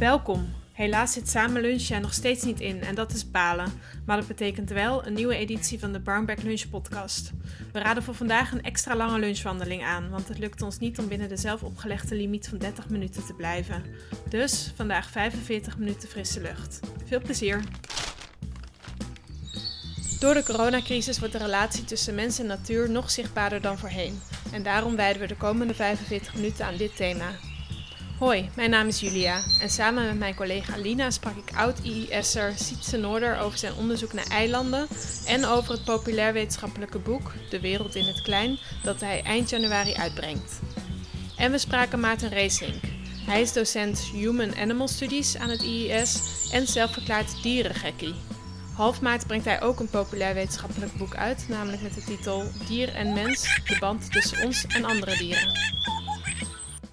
Welkom. Helaas zit samen lunchen nog steeds niet in en dat is balen. Maar dat betekent wel een nieuwe editie van de Barnback Lunch podcast. We raden voor vandaag een extra lange lunchwandeling aan, want het lukt ons niet om binnen de zelf opgelegde limiet van 30 minuten te blijven. Dus vandaag 45 minuten frisse lucht. Veel plezier! Door de coronacrisis wordt de relatie tussen mens en natuur nog zichtbaarder dan voorheen. En daarom wijden we de komende 45 minuten aan dit thema. Hoi, mijn naam is Julia en samen met mijn collega Lina sprak ik oud-IIS'er Sietse Noorder over zijn onderzoek naar eilanden en over het populair wetenschappelijke boek De Wereld in het Klein dat hij eind januari uitbrengt. En we spraken Maarten Reesink. Hij is docent Human Animal Studies aan het IIS en zelfverklaard dierengekkie. Half maart brengt hij ook een populair wetenschappelijk boek uit, namelijk met de titel Dier en Mens, de band tussen ons en andere dieren.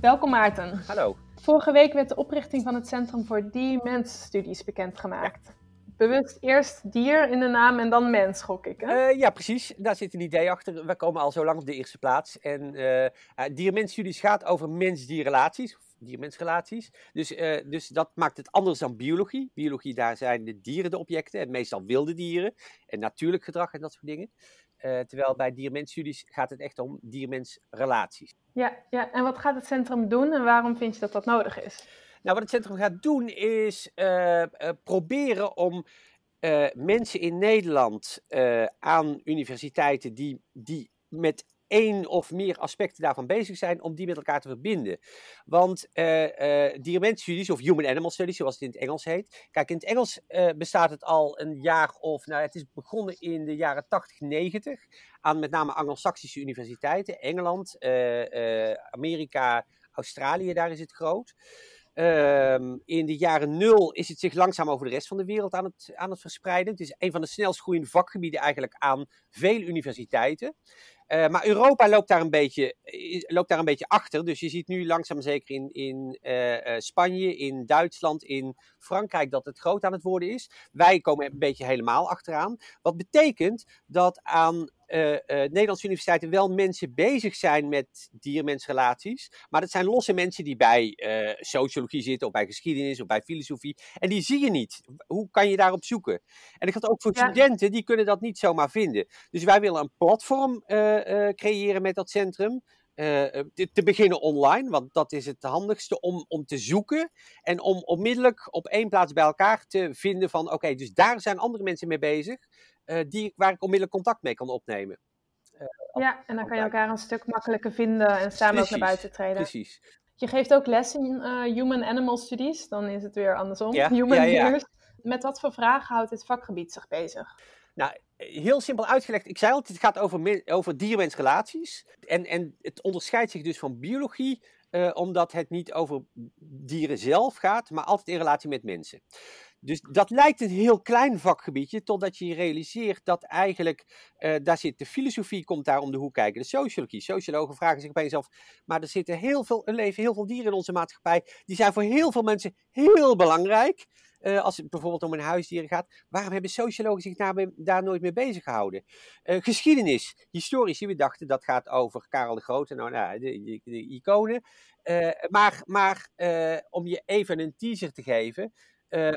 Welkom Maarten. Hallo. Vorige week werd de oprichting van het Centrum voor Dier-Mens-studies bekendgemaakt. Bewust eerst dier in de naam en dan mens, gok ik. Hè? Uh, ja, precies. Daar zit een idee achter. We komen al zo lang op de eerste plaats. En uh, dier-mens-studies gaat over mens-dierrelaties, dier-mensrelaties. Dus, uh, dus dat maakt het anders dan biologie. Biologie, daar zijn de dieren de objecten, en meestal wilde dieren. En natuurlijk gedrag en dat soort dingen. Uh, terwijl bij dier-mens-studies gaat het echt om dier-mens-relaties. Ja, ja, en wat gaat het centrum doen en waarom vind je dat dat nodig is? Nou, wat het centrum gaat doen is uh, uh, proberen om mensen in Nederland aan universiteiten die, die met één of meer aspecten daarvan bezig zijn, om die met elkaar te verbinden. Want uh, uh, dierenmensstudies, of human animal studies, zoals het in het Engels heet. Kijk, in het Engels uh, bestaat het al een jaar of, nou het is begonnen in de jaren 80, 90, aan met name Anglo-Saxische universiteiten, Engeland, Amerika, Australië, daar is het groot. Um, in de jaren nul is het zich langzaam over de rest van de wereld aan het, aan het verspreiden. Het is een van de snelst groeiende vakgebieden eigenlijk aan veel universiteiten. Uh, maar Europa loopt daar, een beetje, loopt daar een beetje achter. Dus je ziet nu langzaam zeker in, in uh, Spanje, in Duitsland, in Frankrijk dat het groot aan het worden is. Wij komen een beetje helemaal achteraan. Wat betekent dat aan Nederlandse universiteiten wel mensen bezig zijn met dier-mensrelaties. Maar dat zijn losse mensen die bij sociologie zitten, of bij geschiedenis, of bij filosofie. En die zie je niet. Hoe kan je daarop zoeken? En ik had ook voor ja. studenten, die kunnen dat niet zomaar vinden. Dus wij willen een platform uh, creëren met dat centrum. Uh, te, te, beginnen online, want dat is het handigste om, om te zoeken en om onmiddellijk op één plaats bij elkaar te vinden van oké, okay, dus daar zijn andere mensen mee bezig uh, die, waar ik onmiddellijk contact mee kan opnemen. ja, en dan kan je elkaar een stuk makkelijker vinden en samen precies, ook naar buiten treden. Precies. Je geeft ook les in Human Animal Studies, dan is het weer andersom. Ja, human ja, ja. Met wat voor vragen houdt dit vakgebied zich bezig? Nou, heel simpel uitgelegd. Ik zei altijd, het gaat over, over dier-mensrelaties. En, en het onderscheidt zich dus van biologie, uh, omdat het niet over dieren zelf gaat, maar altijd in relatie met mensen. Dus dat lijkt een heel klein vakgebiedje, totdat je je realiseert dat eigenlijk, uh, daar zit de filosofie, komt daar om de hoek kijken, de sociologie. Sociologen vragen zich opeens af, maar er zitten heel veel, er leven heel veel dieren in onze maatschappij, die zijn voor heel veel mensen heel belangrijk. Uh, als het bijvoorbeeld om een huisdieren gaat, waarom hebben sociologen zich daar, nooit mee bezig gehouden? Uh, geschiedenis, historici, we dachten dat gaat over Karel de Grote, nou, nou de, de, iconen. Uh, maar maar om je even een teaser te geven,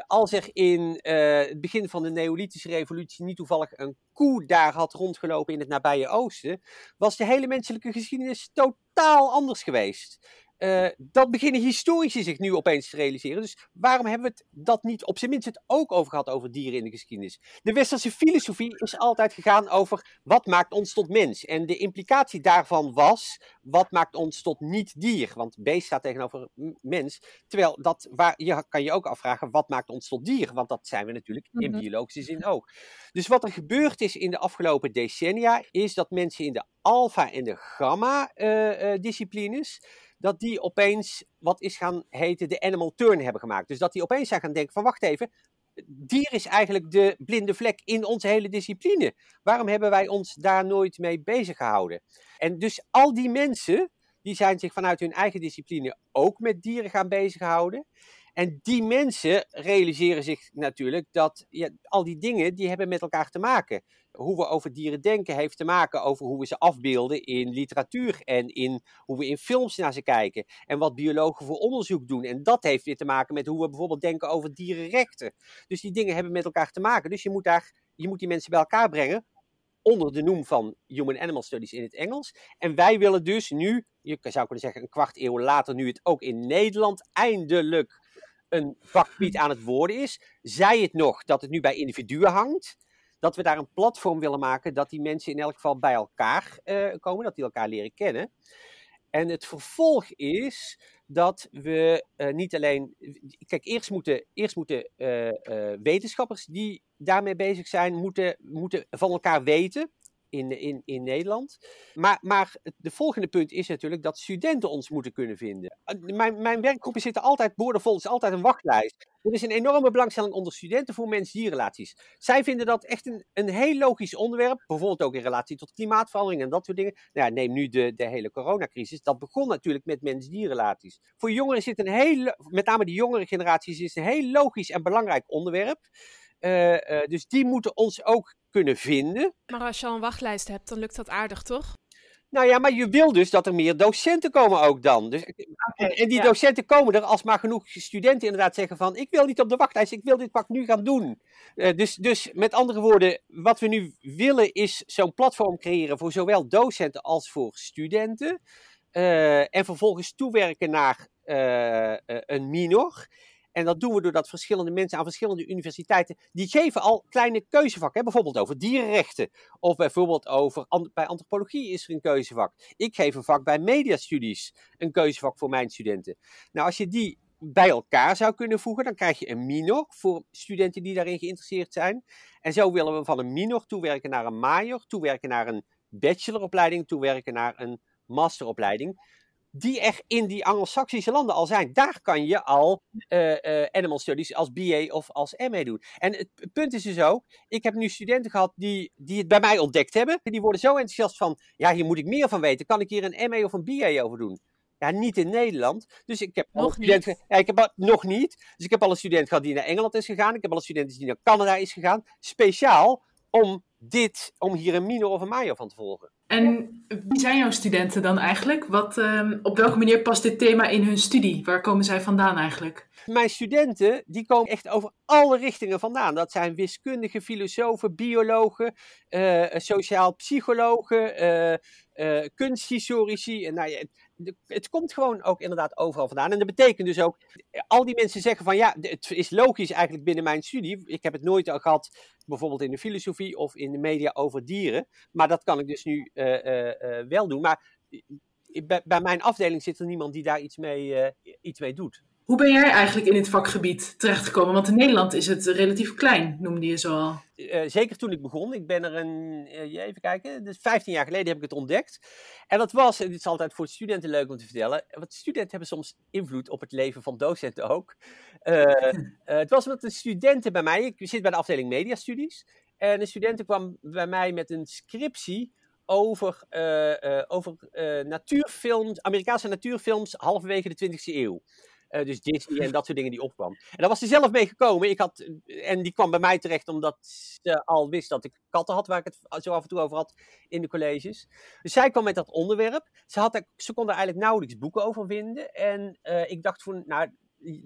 als er in het begin van de Neolithische revolutie niet toevallig een koe daar had rondgelopen in het nabije oosten, was de hele menselijke geschiedenis totaal anders geweest. Uh, dat beginnen historici zich nu opeens te realiseren. Dus waarom hebben we het dat niet op zijn minst het ook over gehad over dieren in de geschiedenis? De westerse filosofie is altijd gegaan over wat maakt ons tot mens. En de implicatie daarvan was, wat maakt ons tot niet-dier? Want beest staat tegenover mens. Terwijl dat, waar, je kan je ook afvragen, wat maakt ons tot dier? Want dat zijn we natuurlijk in biologische zin ook. Dus wat er gebeurd is in de afgelopen decennia, is dat mensen in de alfa- en de gamma-disciplines... Uh, uh, dat die opeens wat is gaan heten de animal turn hebben gemaakt. Dus dat die opeens zijn gaan denken van wacht even, dier is eigenlijk de blinde vlek in onze hele discipline. Waarom hebben wij ons daar nooit mee bezig gehouden? En dus al die mensen, die zijn zich vanuit hun eigen discipline ook met dieren gaan bezighouden. En die mensen realiseren zich natuurlijk dat ja, al die dingen, die hebben met elkaar te maken. Hoe we over dieren denken heeft te maken over hoe we ze afbeelden in literatuur en in hoe we in films naar ze kijken. En wat biologen voor onderzoek doen. En dat heeft weer te maken met hoe we bijvoorbeeld denken over dierenrechten. Dus die dingen hebben met elkaar te maken. Dus je moet, daar, je moet die mensen bij elkaar brengen onder de noem van Human Animal Studies in het Engels. En wij willen dus nu, je zou kunnen zeggen een kwart eeuw later, nu het ook in Nederland eindelijk een vakgebied aan het worden is. Zij het nog dat het nu bij individuen hangt. Dat we daar een platform willen maken dat die mensen in elk geval bij elkaar uh, komen, dat die elkaar leren kennen. En het vervolg is dat we uh, niet alleen. Kijk, eerst moeten, eerst moeten uh, wetenschappers die daarmee bezig zijn, moeten, moeten van elkaar weten in, in, in Nederland. Maar, maar de volgende punt is natuurlijk dat studenten ons moeten kunnen vinden. Mijn, mijn werkgroepen zitten altijd boordevol, het is altijd een wachtlijst. Er is een enorme belangstelling onder studenten voor mens-dierrelaties. Zij vinden dat echt een, een heel logisch onderwerp, bijvoorbeeld ook in relatie tot klimaatverandering en dat soort dingen. Nou neem nu de, de hele coronacrisis. Dat begon natuurlijk met mens-dierrelaties. Voor jongeren het een heel, met name de jongere generaties, is een heel logisch en belangrijk onderwerp. Uh, uh, dus die moeten ons ook kunnen vinden. Maar als je al een wachtlijst hebt, dan lukt dat aardig, toch? Nou ja, maar je wil dus dat er meer docenten komen ook dan. Dus, okay, en die ja. docenten komen er als maar genoeg studenten inderdaad zeggen van... ik wil niet op de wachtlijst, ik wil dit pak nu gaan doen. Uh, dus, dus met andere woorden, wat we nu willen is zo'n platform creëren... voor zowel docenten als voor studenten. Uh, en vervolgens toewerken naar uh, een minor... En dat doen we doordat verschillende mensen aan verschillende universiteiten, die geven al kleine keuzevakken. Bijvoorbeeld over dierenrechten. Of bijvoorbeeld over, bij antropologie is er een keuzevak. Ik geef een vak bij mediastudies, een keuzevak voor mijn studenten. Nou, als je die bij elkaar zou kunnen voegen, dan krijg je een minor voor studenten die daarin geïnteresseerd zijn. En zo willen we van een minor toewerken naar een major, toewerken naar een bacheloropleiding, toewerken naar een masteropleiding die er in die Anglo-Saxische landen al zijn. Daar kan je al uh, uh, animal studies als BA of als MA doen. En het punt is dus ook, ik heb nu studenten gehad die, die het bij mij ontdekt hebben. Die worden zo enthousiast van, ja, hier moet ik meer van weten. Kan ik hier een MA of een BA over doen? Ja, niet in Nederland. Dus ik heb nog niet. Ja, ik heb al, nog niet. Dus ik heb al een student gehad die naar Engeland is gegaan. Ik heb al een student die naar Canada is gegaan. Speciaal om dit, om hier een minor of een major van te volgen. En wie zijn jouw studenten dan eigenlijk? Wat, uh, op welke manier past dit thema in hun studie? Waar komen zij vandaan eigenlijk? Mijn studenten die komen echt over alle richtingen vandaan. Dat zijn wiskundigen, filosofen, biologen, uh, sociaal psychologen, uh, kunsthistorici. En nou het komt gewoon ook inderdaad overal vandaan. En dat betekent dus ook, al die mensen zeggen van ja, het is logisch eigenlijk binnen mijn studie. Ik heb het nooit al gehad, bijvoorbeeld in de filosofie of in de media over dieren. Maar dat kan ik dus nu uh, uh, uh, wel doen. Maar bij, bij, mijn afdeling zit er niemand die daar iets mee, iets mee doet. Hoe ben jij eigenlijk in het vakgebied terechtgekomen? Want in Nederland is het relatief klein, noemde je zo al. Uh, zeker toen ik begon. Ik ben er een, uh, even kijken, dus 15 jaar geleden heb ik het ontdekt. En dat was, en dit is altijd voor studenten leuk om te vertellen, want studenten hebben soms invloed op het leven van docenten ook. Uh, het was met de studenten bij mij, ik zit bij de afdeling mediastudies, en de studenten kwam bij mij met een scriptie over, over natuurfilms, Amerikaanse natuurfilms halverwege de 20e eeuw. Uh, dus Disney en dat soort dingen die opkwam. En daar was ze zelf mee gekomen. Ik had, en die kwam bij mij terecht omdat ze al wist dat ik katten had, waar ik het zo af en toe over had in de colleges. Dus zij kwam met dat onderwerp. Ze, had, ze kon er eigenlijk nauwelijks boeken over vinden. En uh, ik dacht van, nou,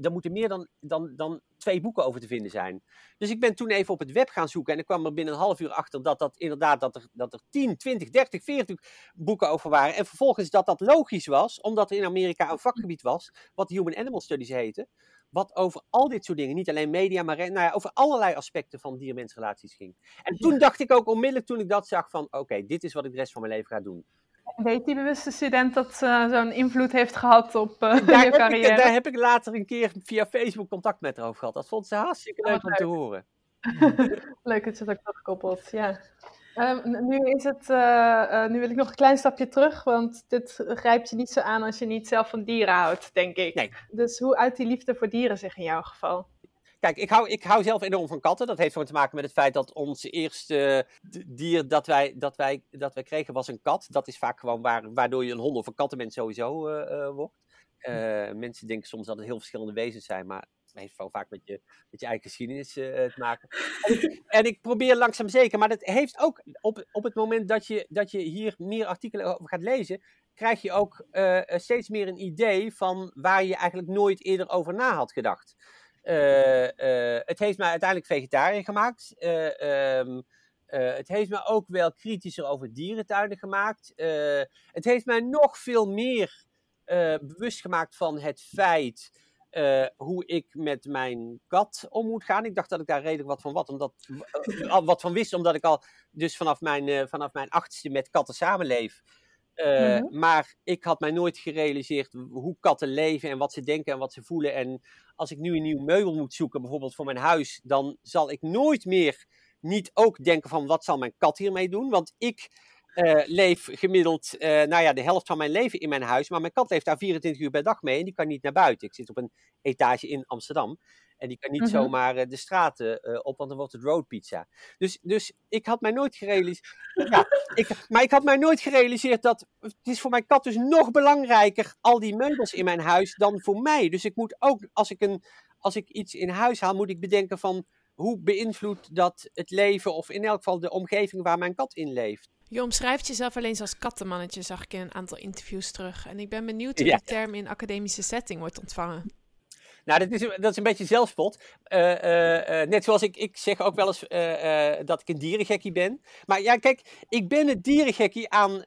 er moeten meer dan, dan, dan twee boeken over te vinden zijn. Dus ik ben toen even op het web gaan zoeken en ik kwam er binnen een half uur achter dat dat inderdaad dat er, dat er 10, 20, 30, 40 boeken over waren. En vervolgens dat dat logisch was, omdat er in Amerika een vakgebied was, wat Human Animal Studies heette, wat over al dit soort dingen, niet alleen media, maar nou ja, over allerlei aspecten van dier-mensrelaties ging. En toen dacht ik ook onmiddellijk, toen ik dat zag, van oké, dit is wat ik de rest van mijn leven ga doen. Weet die bewuste student dat uh, zo'n invloed heeft gehad op uh, je carrière? Ik, daar heb ik later een keer via Facebook contact met haar over gehad. Dat vond ze hartstikke leuk oh, om te horen. leuk dat je dat ook terugkoppelt, ja. Um, nu, is het, uh, nu wil ik nog een klein stapje terug, want dit grijpt je niet zo aan als je niet zelf van dieren houdt, denk ik. Nee. Dus hoe uit die liefde voor dieren zich in jouw geval? Kijk, ik hou, ik hou zelf enorm van katten. Dat heeft gewoon te maken met het feit dat ons eerste dier dat wij, dat wij, dat wij kregen was een kat. Dat is vaak gewoon waar, waardoor je een hond of een kattenmens sowieso uh, uh, wordt. Uh, mensen denken soms dat het heel verschillende wezens zijn, maar heeft wel vaak met je, met je eigen geschiedenis uh, te maken. En ik, en ik, probeer langzaam zeker, maar dat heeft ook op, op het moment dat je, dat je hier meer artikelen over gaat lezen, krijg je ook uh, steeds meer een idee van waar je eigenlijk nooit eerder over na had gedacht. Het heeft mij uiteindelijk vegetariër gemaakt. Um, uh, het heeft me ook wel kritischer over dierentuinen gemaakt. Het heeft mij nog veel meer bewust gemaakt van het feit hoe ik met mijn kat om moet gaan. Ik dacht dat ik daar redelijk wat van, wat, omdat, wat van wist, omdat ik al dus vanaf mijn, vanaf mijn achtste met katten samenleef. Mm Maar ik had mij nooit gerealiseerd hoe katten leven en wat ze denken en wat ze voelen. En als ik nu een nieuw meubel moet zoeken, bijvoorbeeld voor mijn huis, dan zal ik nooit meer niet ook denken van wat zal mijn kat hiermee doen? Want ik uh, leef gemiddeld, uh, nou ja, de helft van mijn leven in mijn huis. Maar mijn kat leeft daar 24 uur per dag mee en die kan niet naar buiten. Ik zit op een etage in Amsterdam. En die kan niet -hmm. zomaar uh, de straten op, want dan wordt het roadpizza. Dus, dus ik had mij nooit gerealiseerd. ja, ik, maar ik had mij nooit gerealiseerd dat. Het is voor mijn kat dus nog belangrijker, al die meubels in mijn huis, dan voor mij. Dus ik moet ook, als ik, een, als ik iets in huis haal, moet ik bedenken van hoe beïnvloedt dat het leven, of in elk geval de omgeving waar mijn kat in leeft? Je omschrijft jezelf alleen als kattenmannetje, zag ik in een aantal interviews terug. En ik ben benieuwd hoe ja. die term in academische setting wordt ontvangen. Nou, dat is, dat is een beetje zelfspot. Uh, uh, uh, net zoals ik, ik zeg ook wel eens dat ik een dierengekkie ben. Maar ja, kijk, ik ben het dierengekkie aan,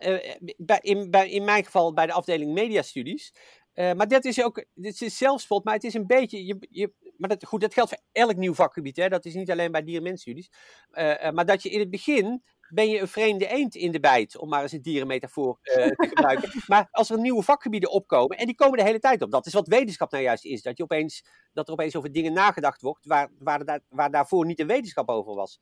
bij, in, bij, in mijn geval bij de afdeling mediastudies. maar dat is ook, dit is zelfspot, maar het is een beetje, je, je, maar dat, goed, dat geldt voor elk nieuw vakgebied. Hè? Dat is niet alleen bij dier-mensstudies. Uh, maar dat je in het begin ben je een vreemde eend in de bijt, om maar eens een dierenmetafoor uh, te gebruiken. maar als er nieuwe vakgebieden opkomen, en die komen de hele tijd op, dat is wat wetenschap nou juist is, dat, je opeens, dat er opeens over dingen nagedacht wordt waar, waar, daar, waar daarvoor niet de wetenschap over was.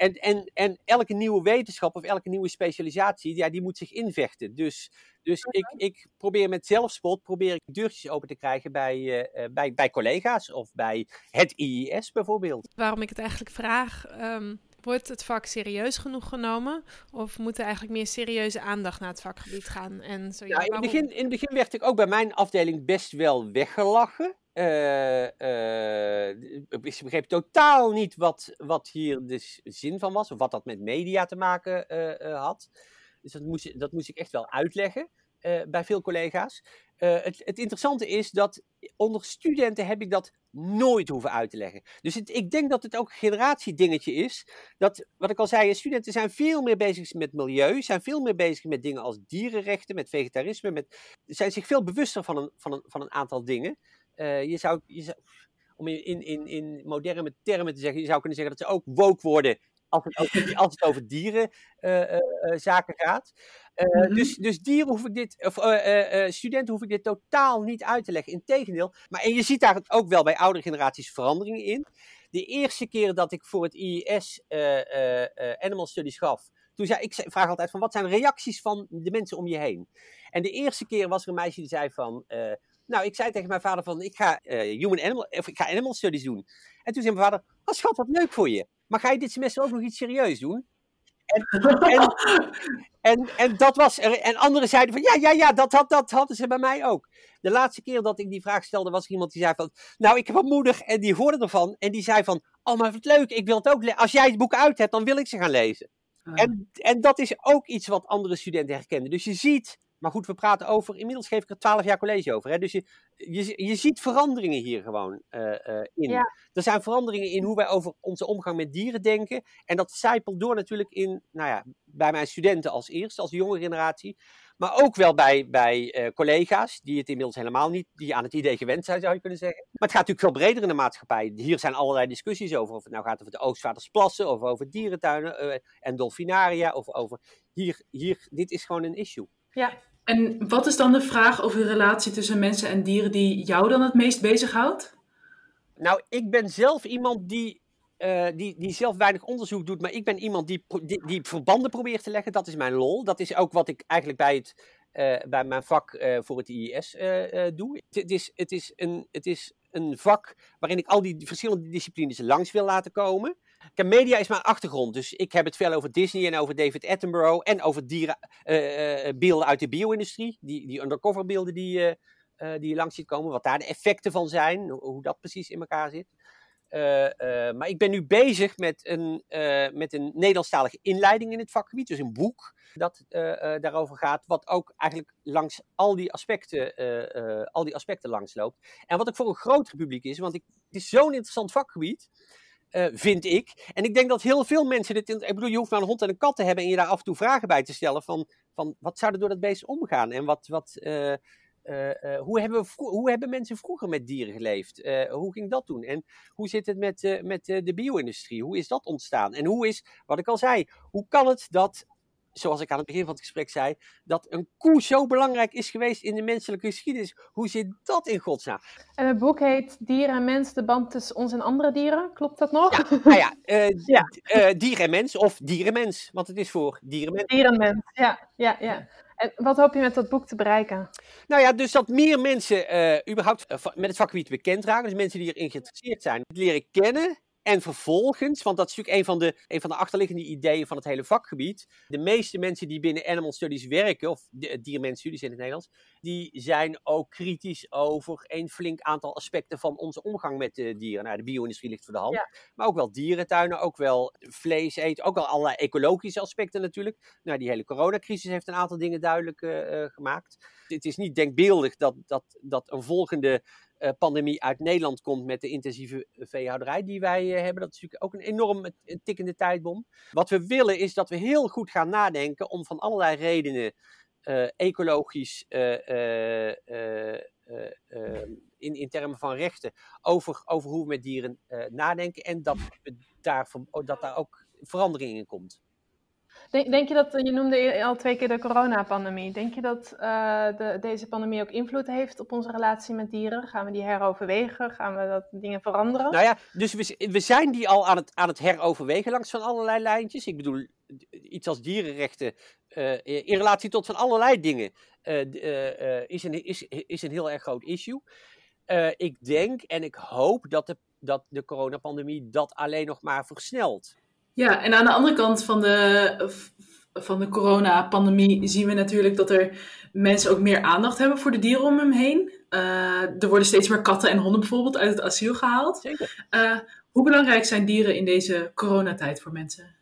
En, en, en elke nieuwe wetenschap of elke nieuwe specialisatie, ja, die moet zich invechten. Dus, dus ik, ik probeer met zelfspot probeer ik deurtjes open te krijgen bij, uh, bij, bij collega's of bij het IIS bijvoorbeeld. Waarom ik het eigenlijk vraag, um, wordt het vak serieus genoeg genomen? Of moet er eigenlijk meer serieuze aandacht naar het vakgebied gaan? En zo, ja, in, het begin, in het begin werd ik ook bij mijn afdeling best wel weggelachen. Uh, uh, ik begreep totaal niet wat, wat hier de zin van was, of wat dat met media te maken uh, had. Dus dat moest, dat moest ik echt wel uitleggen bij veel collega's. Het, het, interessante is dat onder studenten heb ik dat nooit hoeven uit te leggen. Dus ik denk dat het ook een generatiedingetje is. Dat, wat ik al zei, studenten zijn veel meer bezig met milieu, zijn veel meer bezig met dingen als dierenrechten, met vegetarisme, met, zijn zich veel bewuster van een, van een, van een aantal dingen. Uh, je zou, je zou, om in, in, in moderne termen te zeggen, je zou kunnen zeggen dat ze ook woke worden als het, over, als het over dierenzaken uh, uh, gaat. Mm -hmm. dus, dus dieren hoef ik dit, of studenten hoef ik dit totaal niet uit te leggen. Integendeel. Maar en je ziet daar ook wel bij oudere generaties veranderingen in. De eerste keer dat ik voor het IES Animal Studies gaf, toen zei ik vraag altijd van wat zijn reacties van de mensen om je heen? En de eerste keer was er een meisje die zei van nou, ik zei tegen mijn vader van, ik ga, uh, human animal, of ik ga animal studies doen. En toen zei mijn vader, oh schat, wat leuk voor je. Maar ga je dit semester ook nog iets serieus doen? En, en, en, en, dat was er, en anderen zeiden van, ja, ja, ja, dat, dat, dat hadden ze bij mij ook. De laatste keer dat ik die vraag stelde, was er iemand die zei van, nou, ik heb een moeder en die hoorde ervan. En die zei van, oh, maar wat leuk, ik wil het ook Als jij het boek uit hebt, dan wil ik ze gaan lezen. Ah. En, en dat is ook iets wat andere studenten herkennen. Dus je ziet maar goed, we praten over, inmiddels geef ik er twaalf jaar college over. Hè? Dus je, je, je ziet veranderingen hier gewoon uh, uh, in. Ja. Er zijn veranderingen in hoe wij over onze omgang met dieren denken. En dat zijpelt door natuurlijk in, nou ja, bij mijn studenten als eerste, als jonge generatie. Maar ook wel bij, bij uh, collega's, die het inmiddels helemaal niet, die aan het idee gewend zijn, zou je kunnen zeggen. Maar het gaat natuurlijk veel breder in de maatschappij. Hier zijn allerlei discussies over, of het nou gaat over de Oostvaardersplassen, of over dierentuinen en dolfinaria, of over, hier, hier, dit is gewoon een issue. Ja, en wat is dan de vraag over de relatie tussen mensen en dieren die jou dan het meest bezighoudt? Nou, ik ben zelf iemand die, uh, die, die zelf weinig onderzoek doet, maar ik ben iemand die, die, verbanden probeert te leggen. Dat is mijn lol. Dat is ook wat ik eigenlijk bij, het, uh, bij mijn vak uh, voor het IIS doe. Het is, het, is een, het is een vak waarin ik al die verschillende disciplines langs wil laten komen. Kijk, media is mijn achtergrond, dus ik heb het veel over Disney en over David Attenborough en over dieren, uh, uh, beelden uit de bio-industrie, die, die undercover beelden die, die je langs ziet komen. Wat daar de effecten van zijn, hoe dat precies in elkaar zit. maar ik ben nu bezig met een, met een Nederlandstalige inleiding in het vakgebied. Dus een boek dat daarover gaat. Wat ook eigenlijk langs al die aspecten, al die aspecten langsloopt. En wat ook voor een groter publiek is. Want ik, het is zo'n interessant vakgebied. Uh, vind ik. En ik denk dat heel veel mensen dit. Ik bedoel, je hoeft maar een hond en een kat te hebben en je daar af en toe vragen bij te stellen. Van, van wat zou er door dat beest omgaan? En wat. wat uh, uh, hoe, hebben hoe hebben mensen vroeger met dieren geleefd? hoe ging dat doen? En hoe zit het met, met de bio-industrie? Hoe is dat ontstaan? En hoe is, wat ik al zei, hoe kan het dat zoals ik aan het begin van het gesprek zei, dat een koe zo belangrijk is geweest in de menselijke geschiedenis. Hoe zit dat in godsnaam? En het boek heet Dieren en Mens, de band tussen ons en andere dieren. Klopt dat nog? Ja, nou ja, uh, ja. Uh, dier en mens of dierenmens, want het is voor dierenmens. Dierenmens, ja, ja, ja. En wat hoop je met dat boek te bereiken? Nou ja, dus dat meer mensen uh, überhaupt met het vakgebied bekend raken. Dus mensen die erin geïnteresseerd zijn, leren kennen en vervolgens, want dat is natuurlijk een van, de, een van de achterliggende ideeën van het hele vakgebied. De meeste mensen die binnen Animal Studies werken, of dierenmensstudies in het Nederlands, die zijn ook kritisch over een flink aantal aspecten van onze omgang met de dieren. Nou, de bio-industrie ligt voor de hand. Maar ook wel dierentuinen, ook wel vlees eten, ook wel allerlei ecologische aspecten natuurlijk. Nou, die hele coronacrisis heeft een aantal dingen duidelijk uh, gemaakt. Het is niet denkbeeldig dat, dat, dat een volgende pandemie uit Nederland komt met de intensieve veehouderij die wij uh, hebben. Dat is natuurlijk ook een enorm tikkende tijdbom. Wat we willen is dat we heel goed gaan nadenken om van allerlei redenen ecologisch in, in termen van rechten over, over hoe we met dieren nadenken en dat, daar, dat daar ook verandering in komt. Denk, denk, je dat, je noemde al twee keer de coronapandemie. Denk je dat uh, de, deze pandemie ook invloed heeft op onze relatie met dieren? Gaan we die heroverwegen? Gaan we dat dingen veranderen? Nou ja, dus we, zijn die al aan het, aan het heroverwegen langs van allerlei lijntjes. Ik bedoel, iets als dierenrechten uh, in relatie tot van allerlei dingen uh, is, een, is, is een heel erg groot issue. ik denk en ik hoop dat de, dat de coronapandemie dat alleen nog maar versnelt. Ja, en aan de andere kant van de, van de coronapandemie zien we natuurlijk dat er mensen ook meer aandacht hebben voor de dieren om hem heen. Uh, er worden steeds meer katten en honden bijvoorbeeld uit het asiel gehaald. Zeker. Uh, hoe belangrijk zijn dieren in deze coronatijd voor mensen?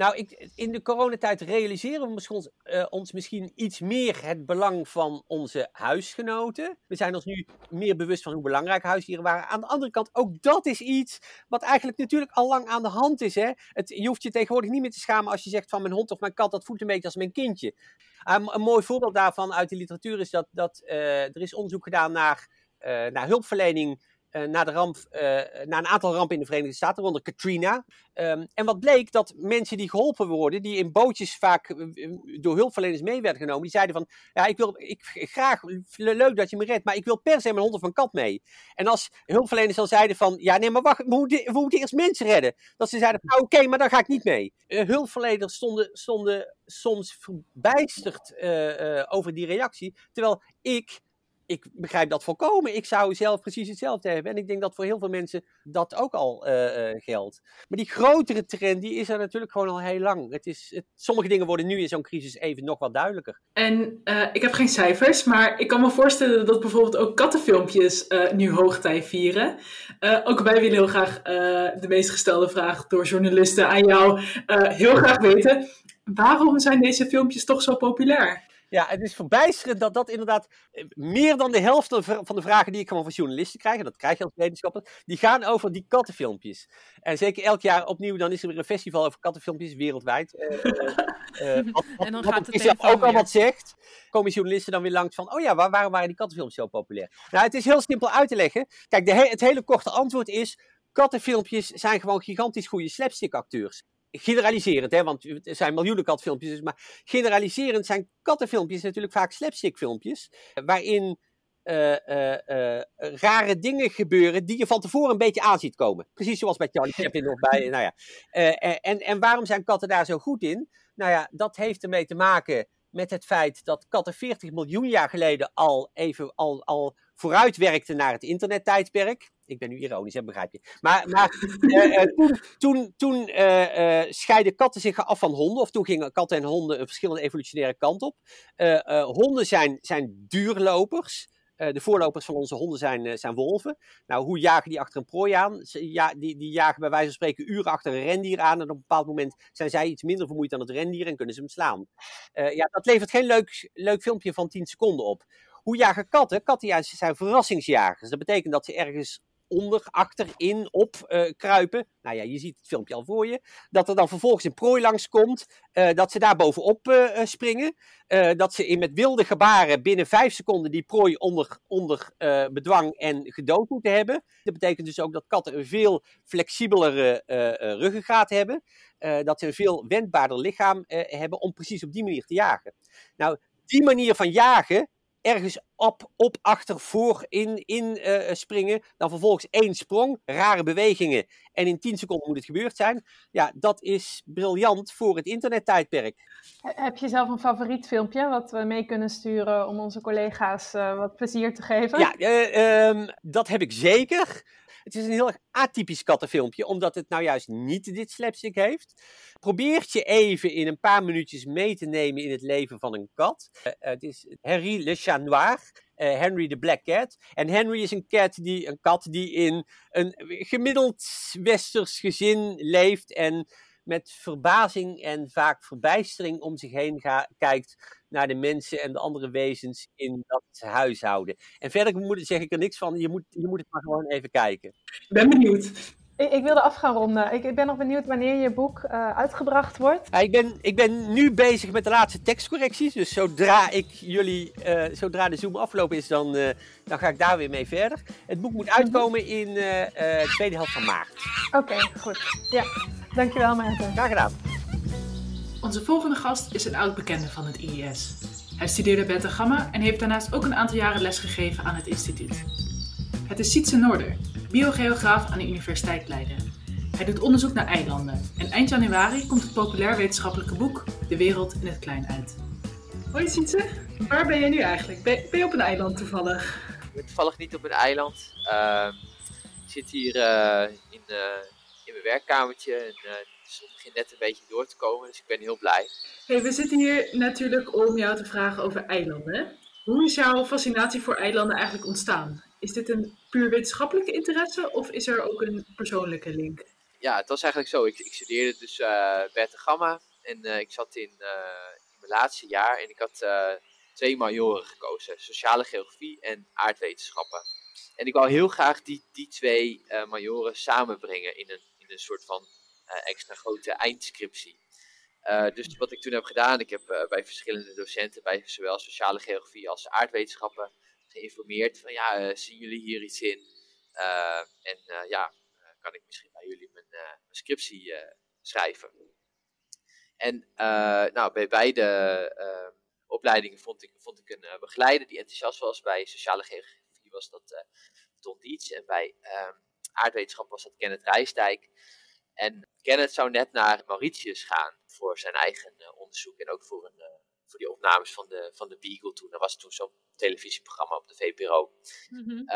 Nou, ik, in de coronatijd realiseren we ons, uh, ons misschien iets meer het belang van onze huisgenoten. We zijn ons nu meer bewust van hoe belangrijk huisdieren waren. Aan de andere kant, ook dat is iets wat eigenlijk natuurlijk al lang aan de hand is. Hè? Het, je hoeft je tegenwoordig niet meer te schamen als je zegt van mijn hond of mijn kat, dat voelt een beetje als mijn kindje. Um, een mooi voorbeeld daarvan uit de literatuur is dat, dat uh, er is onderzoek gedaan naar, uh, naar hulpverlening uh, na, de ramp, uh, na een aantal rampen in de Verenigde Staten, waaronder Katrina. Um, en wat bleek, dat mensen die geholpen worden, die in bootjes vaak uh, door hulpverleners mee werden genomen, die zeiden van, ja, ik wil ik, graag, leuk dat je me redt, maar ik wil per se mijn hond of een kat mee. En als hulpverleners dan zeiden van, ja, nee, maar wacht, we moeten, we moeten eerst mensen redden. Dat ze zeiden, nou oké, maar dan ga ik niet mee. hulpverleners stonden, stonden soms verbijsterd over die reactie, terwijl ik ik begrijp dat volkomen. Ik zou zelf precies hetzelfde hebben. En ik denk dat voor heel veel mensen dat ook al uh, uh, geldt. Maar die grotere trend, die is er natuurlijk gewoon al heel lang. Het is, het, sommige dingen worden nu in zo'n crisis even nog wat duidelijker. En uh, ik heb geen cijfers, maar ik kan me voorstellen dat bijvoorbeeld ook kattenfilmpjes nu hoogtij vieren. ook wij willen heel graag de meest gestelde vraag door journalisten aan jou heel graag weten. Waarom zijn deze filmpjes toch zo populair? Ja, het is verbijsterend dat dat inderdaad eh, meer dan de helft van de vragen die ik gewoon van journalisten krijg, en dat krijg je als wetenschapper, die gaan over die kattenfilmpjes. En zeker elk jaar opnieuw, dan is er weer een festival over kattenfilmpjes wereldwijd. Uh, uh, en dan gaat het ook al wat zegt, komen journalisten dan weer langs van, oh ja, waar, waarom waren die kattenfilmpjes zo populair? Nou, het is heel simpel uit te leggen. Kijk, de het hele korte antwoord is, kattenfilmpjes zijn gewoon gigantisch goede slapstick acteurs generaliserend, hè, want er zijn miljoenen katfilmpjes, dus, maar generaliserend zijn kattenfilmpjes natuurlijk vaak slapstickfilmpjes, waarin uh, uh, uh, rare dingen gebeuren die je van tevoren een beetje aan ziet komen. Precies zoals bij Charlie Chaplin of bij, nou ja. en, en waarom zijn katten daar zo goed in? Nou ja, dat heeft ermee te maken met het feit dat katten 40 miljoen jaar geleden al even al, al vooruit werkten naar het internettijdperk. Ik ben nu ironisch, hè, begrijp je. Maar, maar uh, toen, toen, toen uh, scheiden katten zich af van honden. Of toen gingen katten en honden een verschillende evolutionaire kant op. honden zijn, zijn duurlopers. de voorlopers van onze honden zijn, zijn wolven. Nou, hoe jagen die achter een prooi aan? Ja, die, die jagen bij wijze van spreken uren achter een rendier aan. En op een bepaald moment zijn zij iets minder vermoeid dan het rendier en kunnen ze hem slaan. ja, dat levert geen leuk, leuk filmpje van 10 seconden op. Hoe jagen katten? Katten zijn verrassingsjagers. Dat betekent dat ze ergens onder, achter, in, op uh, kruipen. Nou ja, je ziet het filmpje al voor je. Dat er dan vervolgens een prooi langskomt. Uh, dat ze daar bovenop uh, springen. dat ze in met wilde gebaren binnen vijf seconden die prooi onder, onder bedwang en gedood moeten hebben. Dat betekent dus ook dat katten een veel flexibelere ruggengraat hebben. dat ze een veel wendbaarder lichaam hebben om precies op die manier te jagen. Nou, die manier van jagen ergens op, op, achter, voor, in, in uh, springen. Dan vervolgens één sprong, rare bewegingen. En in 10 seconden moet het gebeurd zijn. Ja, dat is briljant voor het internettijdperk. Heb je zelf een favoriet filmpje wat we mee kunnen sturen om onze collega's uh, wat plezier te geven? Ja, uh, um, dat heb ik zeker. Het is een heel atypisch kattenfilmpje, omdat het nou juist niet dit slapstick heeft. Probeert je even in een paar minuutjes mee te nemen in het leven van een kat. Uh, het is Henry Le Chat Noir. Uh, Henry de Black Cat. En Henry is een, cat die, een kat die in een gemiddeld westers gezin leeft en met verbazing en vaak verbijstering om zich heen kijkt naar de mensen en de andere wezens in dat huishouden. En verder moet, zeg ik er niks van, je moet, je moet het maar gewoon even kijken. Ik ben benieuwd. Ik, ik wilde af gaan ronden. Ik, ik, ben nog benieuwd wanneer je boek uh, uitgebracht wordt. Ja, ik, ben, ik ben nu bezig met de laatste tekstcorrecties. Dus zodra ik jullie, uh, zodra de Zoom afgelopen is, dan, uh, dan ga ik daar weer mee verder. Het boek moet uitkomen in de tweede helft van maart. Oké, okay, goed. Ja, dankjewel Maarten. Graag gedaan. Onze volgende gast is een oud bekende van het IES. Hij studeerde beta gamma en heeft daarnaast ook een aantal jaren lesgegeven aan het instituut. Het is Sietse Noorder, biogeograaf aan de Universiteit Leiden. Hij doet onderzoek naar eilanden en eind januari komt het populair wetenschappelijke boek De Wereld in het Klein uit. Hoi Sietse, waar ben je nu eigenlijk? Ben, je op een eiland toevallig? Ik ben toevallig niet op een eiland. Uh, ik zit hier uh, in, uh, in mijn werkkamertje en uh, de zon begint net een beetje door te komen, dus ik ben heel blij. Hey, we zitten hier natuurlijk om jou te vragen over eilanden. Hoe is jouw fascinatie voor eilanden eigenlijk ontstaan? Is dit een puur wetenschappelijke interesse of is er ook een persoonlijke link? Ja, het was eigenlijk zo. Ik, ik studeerde dus uh, Gamma en uh, ik zat in, uh, in, mijn laatste jaar en ik had twee majoren gekozen. Sociale geografie en aardwetenschappen. En ik wou heel graag die, die twee majoren samenbrengen in een, in een soort van extra grote eindscriptie. dus wat ik toen heb gedaan, ik heb bij verschillende docenten, bij zowel sociale geografie als aardwetenschappen, geïnformeerd van ja, uh, zien jullie hier iets in? Uh, en uh, ja, kan ik misschien bij jullie mijn, mijn scriptie schrijven? En nou, bij beide opleidingen vond ik, vond ik een begeleider die enthousiast was. Bij sociale geografie was dat Ton Dietz en bij ehm, aardwetenschap was dat Kenneth Rijsdijk. En Kenneth zou net naar Mauritius gaan voor zijn eigen onderzoek en ook voor, een, voor die opnames van de, van de Beagle toen. Dat was toen zo'n televisieprogramma op de VPRO. Mm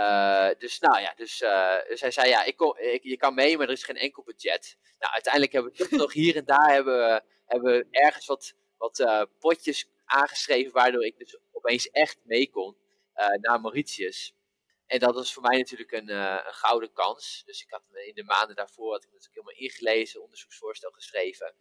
dus nou ja, dus, uh, dus hij zei ja, ik kom, ik, je kan mee, maar er is geen enkel budget. Nou, uiteindelijk hebben we toch nog hier en daar hebben we, hebben we ergens wat, wat uh, potjes aangeschreven, waardoor ik dus opeens echt mee kon naar Mauritius. En dat was voor mij natuurlijk een, een gouden kans. Dus ik had in de maanden daarvoor had ik natuurlijk helemaal ingelezen, onderzoeksvoorstel geschreven.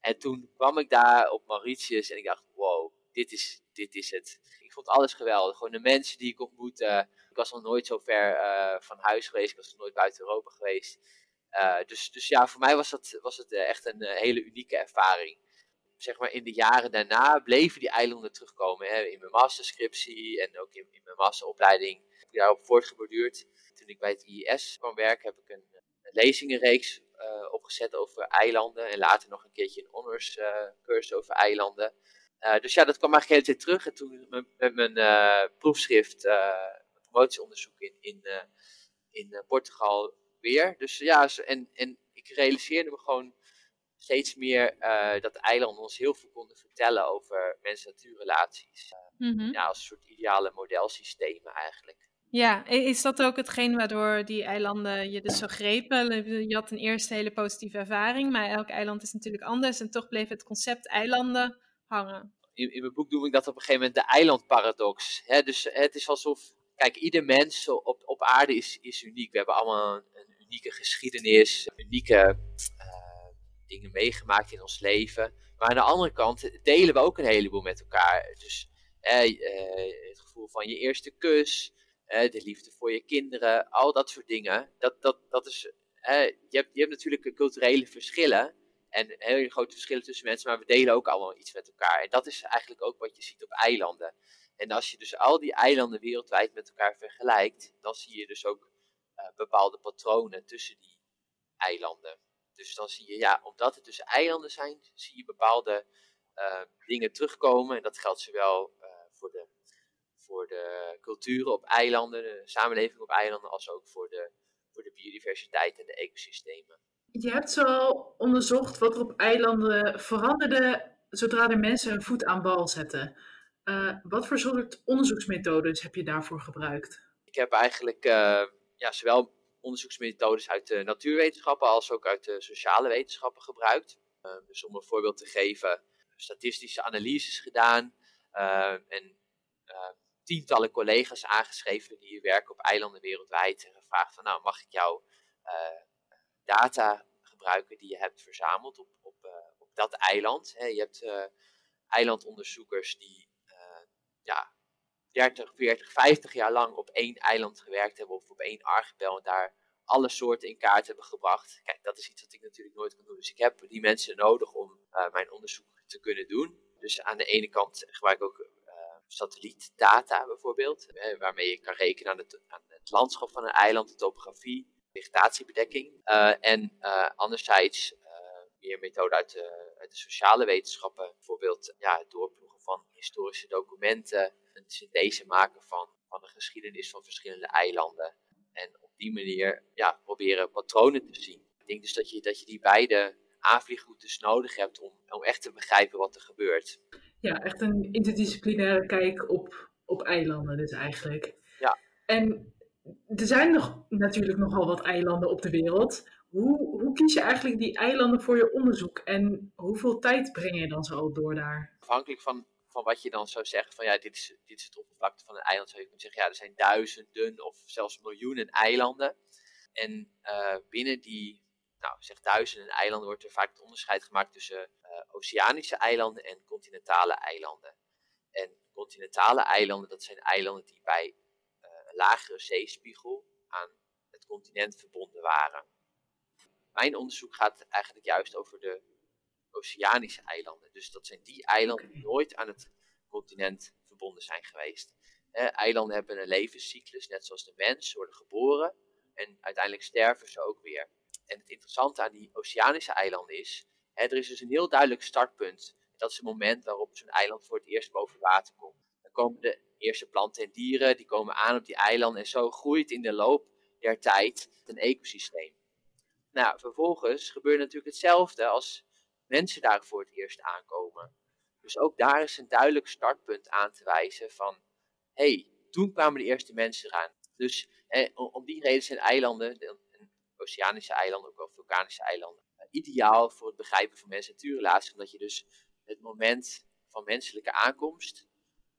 En toen kwam ik daar op Mauritius en ik dacht, wow, dit is, dit is het. Ik vond alles geweldig. Gewoon de mensen die ik ontmoette. Ik was nog nooit zo ver uh, van huis geweest. Ik was nog nooit buiten Europa geweest. Dus, dus ja, voor mij was, dat, was het echt een hele unieke ervaring. Zeg maar in de jaren daarna bleven die eilanden terugkomen. Hè, in mijn masterscriptie en ook in, mijn masteropleiding. Daarop voortgeborduurd. Toen ik bij het IES kwam werken, heb ik een, lezingenreeks opgezet over eilanden. En later nog een keertje een honors cursus over eilanden. Uh, dus ja, dat kwam de hele tijd terug. En toen met, mijn proefschrift, uh, promotieonderzoek in, in, in Portugal weer. Dus ja, en, en ik realiseerde me gewoon steeds meer dat de eilanden ons heel veel konden vertellen over mens-natuurrelaties. Mm -hmm. Ja, als een soort ideale modelsystemen eigenlijk. Ja, is dat ook hetgeen waardoor die eilanden je dus zo grepen? Je had een eerste hele positieve ervaring, maar elk eiland is natuurlijk anders en toch bleef het concept eilanden hangen. In, in mijn boek noem ik dat op een gegeven moment de eilandparadox. He, dus het is alsof kijk, ieder mens op, op aarde is, is uniek. We hebben allemaal een, een unieke geschiedenis, unieke dingen meegemaakt in ons leven. Maar aan de andere kant delen we ook een heleboel met elkaar. Dus het gevoel van je eerste kus, de liefde voor je kinderen, al dat soort dingen. Dat, dat, dat is, je, hebt, je hebt natuurlijk culturele verschillen en hele grote verschillen tussen mensen, maar we delen ook allemaal iets met elkaar. En dat is eigenlijk ook wat je ziet op eilanden. En als je dus al die eilanden wereldwijd met elkaar vergelijkt, dan zie je dus ook bepaalde patronen tussen die eilanden. Dus dan zie je, ja, omdat het dus eilanden zijn, zie je bepaalde uh, dingen terugkomen. En dat geldt zowel uh, voor, de, voor de culturen op eilanden, de samenleving op eilanden, als ook voor de, voor de biodiversiteit en de ecosystemen. Je hebt zo onderzocht wat er op eilanden veranderde zodra de mensen hun voet aan bal zetten. Uh, wat voor soort onderzoeksmethodes heb je daarvoor gebruikt? Ik heb eigenlijk ja, zowel onderzoeksmethodes uit de natuurwetenschappen als ook uit de sociale wetenschappen gebruikt. Uh, dus om een voorbeeld te geven, statistische analyses gedaan en tientallen collega's aangeschreven die werken op eilanden wereldwijd en gevraagd van nou mag ik jou data gebruiken die je hebt verzameld op, op, uh, op dat eiland. Je hebt uh, eilandonderzoekers die ja, 30, 40, 50 jaar lang op één eiland gewerkt hebben of op één archipel en daar alle soorten in kaart hebben gebracht. Kijk, dat is iets wat ik natuurlijk nooit kan doen. Dus ik heb die mensen nodig om mijn onderzoek te kunnen doen. Dus aan de ene kant gebruik ik ook satellietdata bijvoorbeeld, waarmee je kan rekenen aan het, aan het landschap van een eiland, de topografie, vegetatiebedekking. Uh, en anderzijds meer methoden uit de, uit de, sociale wetenschappen. Bijvoorbeeld ja, het doorploegen van historische documenten. Een synthese maken van, van de geschiedenis van verschillende eilanden. En op die manier ja, proberen patronen te zien. Ik denk dus dat je, dat je die beide aanvliegroutes nodig hebt om, om echt te begrijpen wat er gebeurt. Ja, echt een interdisciplinaire kijk op, op eilanden dus eigenlijk. Ja. En er zijn nog, natuurlijk nogal wat eilanden op de wereld. Hoe, hoe kies je eigenlijk die eilanden voor je onderzoek en hoeveel tijd breng je dan zo door daar? Afhankelijk van, wat je dan zou zeggen, van ja, dit is, dit is het oppervlakte van een eiland, zou je kunnen zeggen, ja, er zijn duizenden of zelfs miljoenen eilanden. En uh, binnen die, nou, zeg duizenden eilanden wordt er vaak het onderscheid gemaakt tussen uh, oceanische eilanden en continentale eilanden. En continentale eilanden, dat zijn eilanden die bij lagere zeespiegel aan het continent verbonden waren. Mijn onderzoek gaat eigenlijk juist over de oceanische eilanden. Dus dat zijn die eilanden die nooit aan het continent verbonden zijn geweest. eilanden hebben een levenscyclus, net zoals de mens, worden geboren en uiteindelijk sterven ze ook weer. En het interessante aan die oceanische eilanden is, er is dus een heel duidelijk startpunt. Dat is het moment waarop zo'n eiland voor het eerst boven water komt. Dan komen de eerste planten en dieren, die komen aan op die eilanden en zo groeit in de loop der tijd een ecosysteem. Nou, vervolgens gebeurt natuurlijk hetzelfde als mensen daar voor het eerst aankomen. Dus ook daar is een duidelijk startpunt aan te wijzen van, hé, hey, toen kwamen de eerste mensen eraan. Dus eh, om die reden zijn eilanden, oceanische eilanden, ook wel vulkanische eilanden, ideaal voor het begrijpen van mens-natuurrelaties, omdat je dus het moment van menselijke aankomst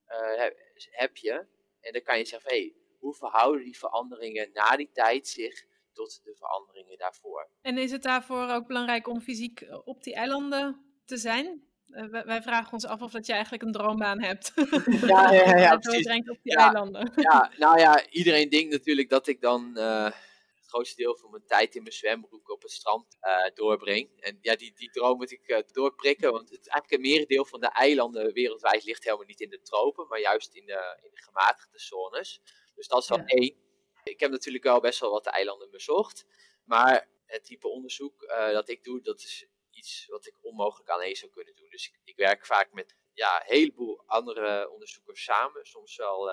uh, heb je. En dan kan je zeggen, hé, hey, hoe verhouden die veranderingen na die tijd zich tot de veranderingen daarvoor? En is het daarvoor ook belangrijk om fysiek eh, op die eilanden te zijn? Uh, wij, vragen ons af of dat je eigenlijk een droombaan hebt. Ja, ja, ja, ja op die eilanden. Ja, nou ja, iedereen denkt natuurlijk dat ik dan uh, grootste deel van mijn tijd in mijn zwembroek op het strand uh, doorbreng. En ja, die, die droom moet ik doorprikken, want het, eigenlijk een merendeel van de eilanden wereldwijd ligt helemaal niet in de tropen, maar juist in de, in de gematigde zones. Dus dat is wel één. Ik heb natuurlijk wel best wel wat eilanden bezocht, maar het type onderzoek uh, dat ik doe, dat is iets wat ik onmogelijk alleen zou kunnen doen. Dus ik, ik werk vaak met ja, een heleboel andere onderzoekers samen, soms wel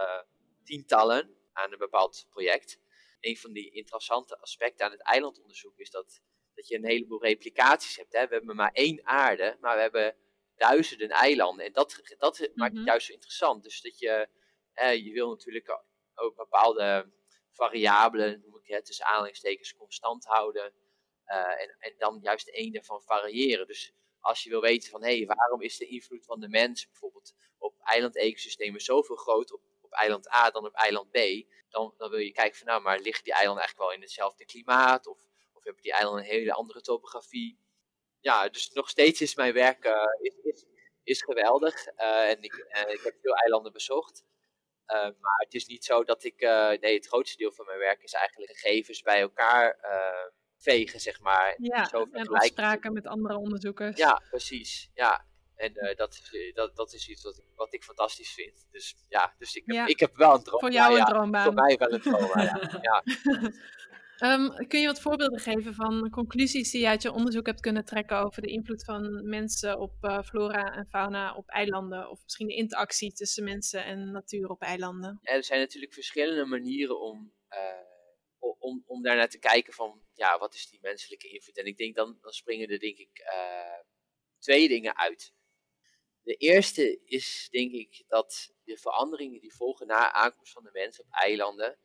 tientallen aan een bepaald project een van die interessante aspecten aan het eilandonderzoek is dat, dat je een heleboel replicaties hebt. Hè. We hebben maar één aarde, maar we hebben duizenden eilanden. En dat, dat maakt het mhm. juist zo interessant. Dus dat je, je wil natuurlijk ook bepaalde variabelen, noem ik het, tussen aanhalingstekens constant houden. Uh, en, en dan juist één ervan variëren. Dus als je wil weten van, hé, hey, waarom is de invloed van de mens bijvoorbeeld op eilandecosystemen zoveel groter op eiland A dan op eiland B, dan, dan wil je kijken van nou, maar liggen die eilanden eigenlijk wel in hetzelfde klimaat? Of, of hebben die eilanden een hele andere topografie? Ja, dus nog steeds is mijn werk uh, is, is, is, geweldig. Uh, en ik, ik heb veel eilanden bezocht. Uh, maar het is niet zo dat ik, nee, het grootste deel van mijn werk is eigenlijk gegevens bij elkaar vegen, zeg maar. Ja, zo en afspraken met andere onderzoekers. Ja, precies. Ja, en dat, dat, dat is iets wat, wat ik fantastisch vind. Dus ja, dus ik heb, ik heb wel een droom. Voor jou een ja, droombaan. Voor mij wel een droombaan, ja. um, kun je wat voorbeelden geven van conclusies die je uit je onderzoek hebt kunnen trekken over de invloed van mensen op uh, flora en fauna op eilanden? Of misschien de interactie tussen mensen en natuur op eilanden? er zijn natuurlijk verschillende manieren om, uh, om, om daar naar te kijken van, ja, wat is die menselijke invloed? En ik denk dan, dan springen er denk ik twee dingen uit. De eerste is denk ik dat de veranderingen die volgen na aankomst van de mens op eilanden,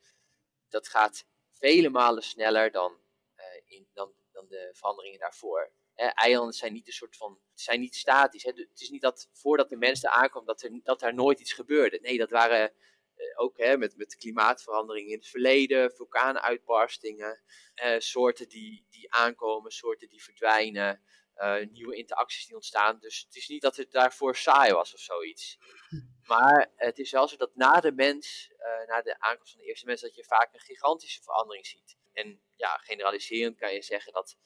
dat gaat vele malen sneller dan, uh, in, dan, dan de veranderingen daarvoor. eilanden zijn niet een soort van, zijn niet statisch. Hè. Het is niet dat voordat de mens er aankwam dat er, dat er nooit iets gebeurde. Nee, dat waren uh, ook hè, met, met klimaatveranderingen in het verleden, vulkaanuitbarstingen, uh, soorten die, die aankomen, soorten die verdwijnen. Uh, nieuwe interacties die ontstaan. Dus het is niet dat het daarvoor saai was of zoiets. Maar het is wel zo dat na de mens, uh, na de aankomst van de eerste mens, dat je vaak een gigantische verandering ziet. En ja, generaliserend kan je zeggen dat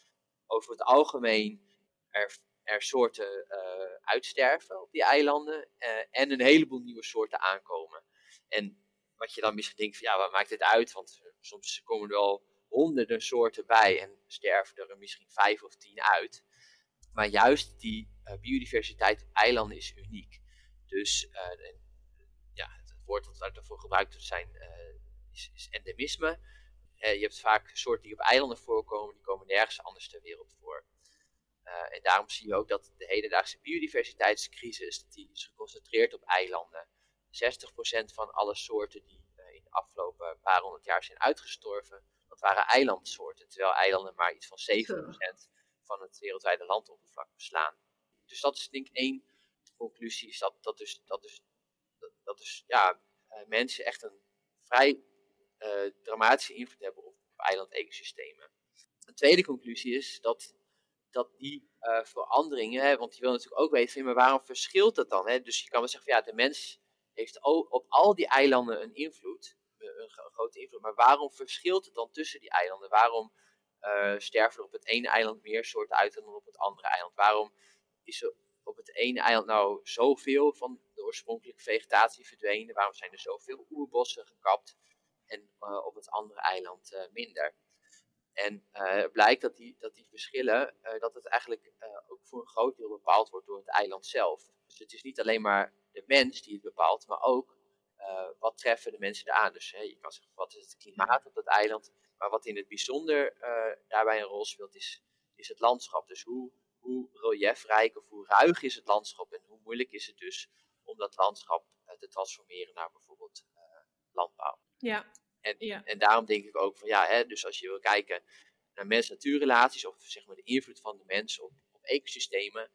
over het algemeen er, er soorten uh, uitsterven op die eilanden en een heleboel nieuwe soorten aankomen. En wat je dan misschien denkt van ja, wat maakt dit uit? Want soms komen er wel honderden soorten bij en sterven er misschien vijf of tien uit. Maar juist die uh, biodiversiteit op eilanden is uniek. Dus uh, en, ja, het, woord dat daarvoor gebruikt wordt zijn, uh, is, is, endemisme. je hebt vaak soorten die op eilanden voorkomen, die komen nergens anders ter wereld voor. en daarom zie je ook dat de hedendaagse biodiversiteitscrisis die is geconcentreerd op eilanden. 60% van alle soorten die in de afgelopen paar honderd jaar zijn uitgestorven, dat waren eilandsoorten. Terwijl eilanden maar iets van 7% van het wereldwijde landoppervlak beslaan. Dus dat is denk ik één conclusie, is dat, dat dus, dat dus, dat, dat dus ja, uh, mensen echt een vrij uh, dramatische invloed hebben op, eiland-ecosystemen. Een tweede conclusie is dat, dat die uh, veranderingen, hè, want je wil natuurlijk ook weten, maar waarom verschilt dat dan? Hè? Dus je kan wel zeggen, van, ja, de mens heeft op al die eilanden een invloed, een, een grote invloed, maar waarom verschilt het dan tussen die eilanden? Waarom sterven er op het ene eiland meer soorten uit dan op het andere eiland? Waarom is er op het ene eiland nou zoveel van de oorspronkelijke vegetatie verdwenen? Waarom zijn er zoveel oerbossen gekapt en uh, op het andere eiland uh, minder? En het blijkt dat die, dat die verschillen, dat het eigenlijk ook voor een groot deel bepaald wordt door het eiland zelf. Dus het is niet alleen maar de mens die het bepaalt, maar ook wat treffen de mensen eraan. Dus je kan zeggen, wat is het klimaat op dat eiland? Maar wat in het bijzonder uh, daarbij een rol speelt, is, is het landschap. Dus hoe, hoe reliefrijk of hoe ruig is het landschap en hoe moeilijk is het dus om dat landschap uh, te transformeren naar bijvoorbeeld uh, landbouw. Ja. En, ja. en daarom denk ik ook van ja, hè, dus als je wil kijken naar mens-natuurrelaties of zeg maar de invloed van de mens op, op ecosystemen,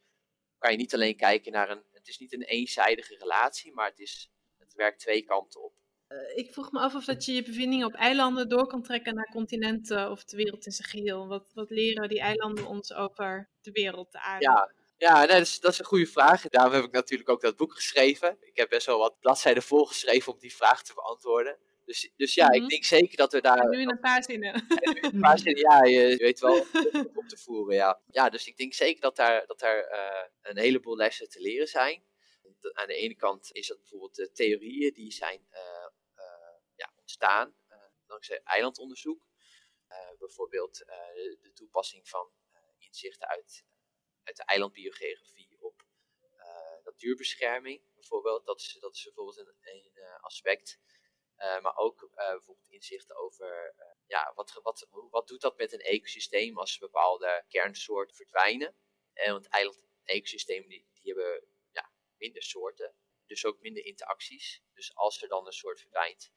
kan je niet alleen kijken naar een, het is niet een eenzijdige relatie, maar het, is, het werkt twee kanten op. Uh, ik vroeg me af of dat je je bevindingen op eilanden door kan trekken naar continenten of de wereld in zijn geheel. Wat, wat leren die eilanden ons over de wereld, de aarde? Ja, ja nee, dat, is, dat is een goede vraag. Daarom heb ik natuurlijk ook dat boek geschreven. Ik heb best wel wat bladzijden volgeschreven om die vraag te beantwoorden. Dus, dus ja, mm -hmm. ik denk zeker dat we daar... nu in een paar zinnen. een paar zinnen, ja, je, je weet wel op te voeren, ja. Ja, dus ik denk zeker dat daar, dat daar uh, een heleboel lessen te leren zijn. Aan de ene kant is dat bijvoorbeeld de theorieën die zijn uh, ontstaan uh, dankzij eilandonderzoek. Uh, bijvoorbeeld uh, de, toepassing van inzichten uit, uit de eilandbiogeografie op natuurbescherming. Bijvoorbeeld, dat is, dat is bijvoorbeeld een, aspect. maar ook bijvoorbeeld inzichten over ja, wat, wat, wat doet dat met een ecosysteem als bepaalde kernsoorten verdwijnen. want eiland-ecosystemen die, die hebben ja, minder soorten, dus ook minder interacties. Dus als er dan een soort verdwijnt,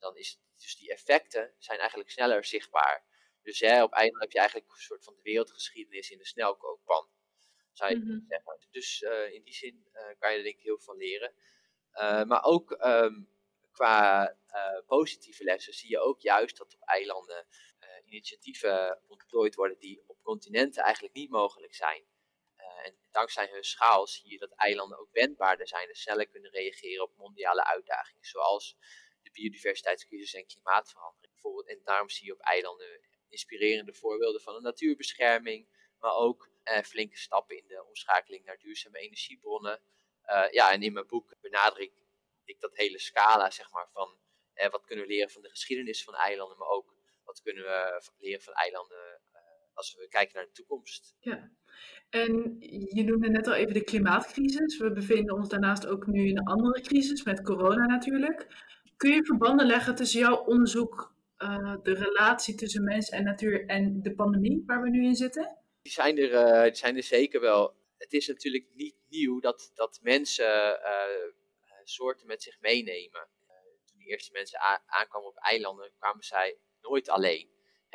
dan is dus die effecten zijn eigenlijk sneller zichtbaar. Dus hè, op einde heb je eigenlijk een soort van de wereldgeschiedenis in de snelkookpan. Zou je mm -hmm. zeggen. Dus uh, in die zin uh, kan je er denk ik heel veel van leren. Uh, maar ook um, qua positieve lessen zie je ook juist dat op eilanden initiatieven ontplooid worden die op continenten eigenlijk niet mogelijk zijn. en dankzij hun schaal zie je dat eilanden ook wendbaarder zijn en sneller kunnen reageren op mondiale uitdagingen, zoals de biodiversiteitscrisis en klimaatverandering bijvoorbeeld. En daarom zie je op eilanden inspirerende voorbeelden van de natuurbescherming, maar ook eh, flinke stappen in de omschakeling naar duurzame energiebronnen. Uh, ja, en in mijn boek benadruk ik dat hele scala, zeg maar, van eh, wat kunnen we leren van de geschiedenis van eilanden, maar ook wat kunnen we leren van eilanden uh, als we kijken naar de toekomst. Ja, en je noemde net al even de klimaatcrisis. We bevinden ons daarnaast ook nu in een andere crisis, met corona natuurlijk. Kun je verbanden leggen tussen jouw onderzoek, uh, de relatie tussen mens en natuur en de pandemie waar we nu in zitten? Die zijn er, uh, die zijn er zeker wel. Het is natuurlijk niet nieuw dat, dat mensen uh, soorten met zich meenemen. toen de eerste mensen aankwamen op eilanden, kwamen zij nooit alleen.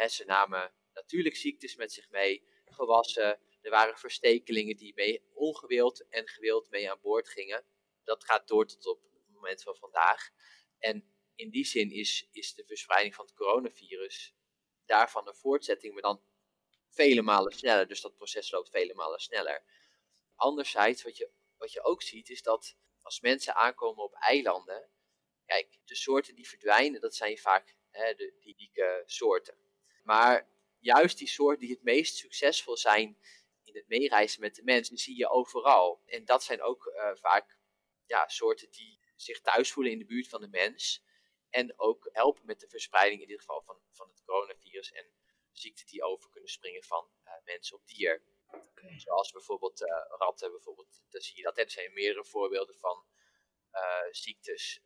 Ze namen natuurlijk ziektes met zich mee, gewassen. Er waren verstekelingen die mee ongewild en gewild mee aan boord gingen. Dat gaat door tot op het moment van vandaag. En in die zin is, is de verspreiding van het coronavirus daarvan een voortzetting, maar dan vele malen sneller. Dus dat proces loopt vele malen sneller. Anderzijds, wat je, wat je ook ziet, is dat als mensen aankomen op eilanden, kijk, de soorten die verdwijnen, dat zijn vaak hè, de, die unieke soorten. Maar juist die soorten die het meest succesvol zijn in het meereizen met de mensen, zie je overal. En dat zijn ook uh, vaak ja, soorten die zich thuis voelen in de buurt van de mens. En ook helpen met de verspreiding in dit geval van, van het coronavirus en ziekten die over kunnen springen van uh, mens op dier. Okay. Zoals bijvoorbeeld uh, ratten, bijvoorbeeld, dan zie je dat. Er zijn meerdere voorbeelden van uh, ziektes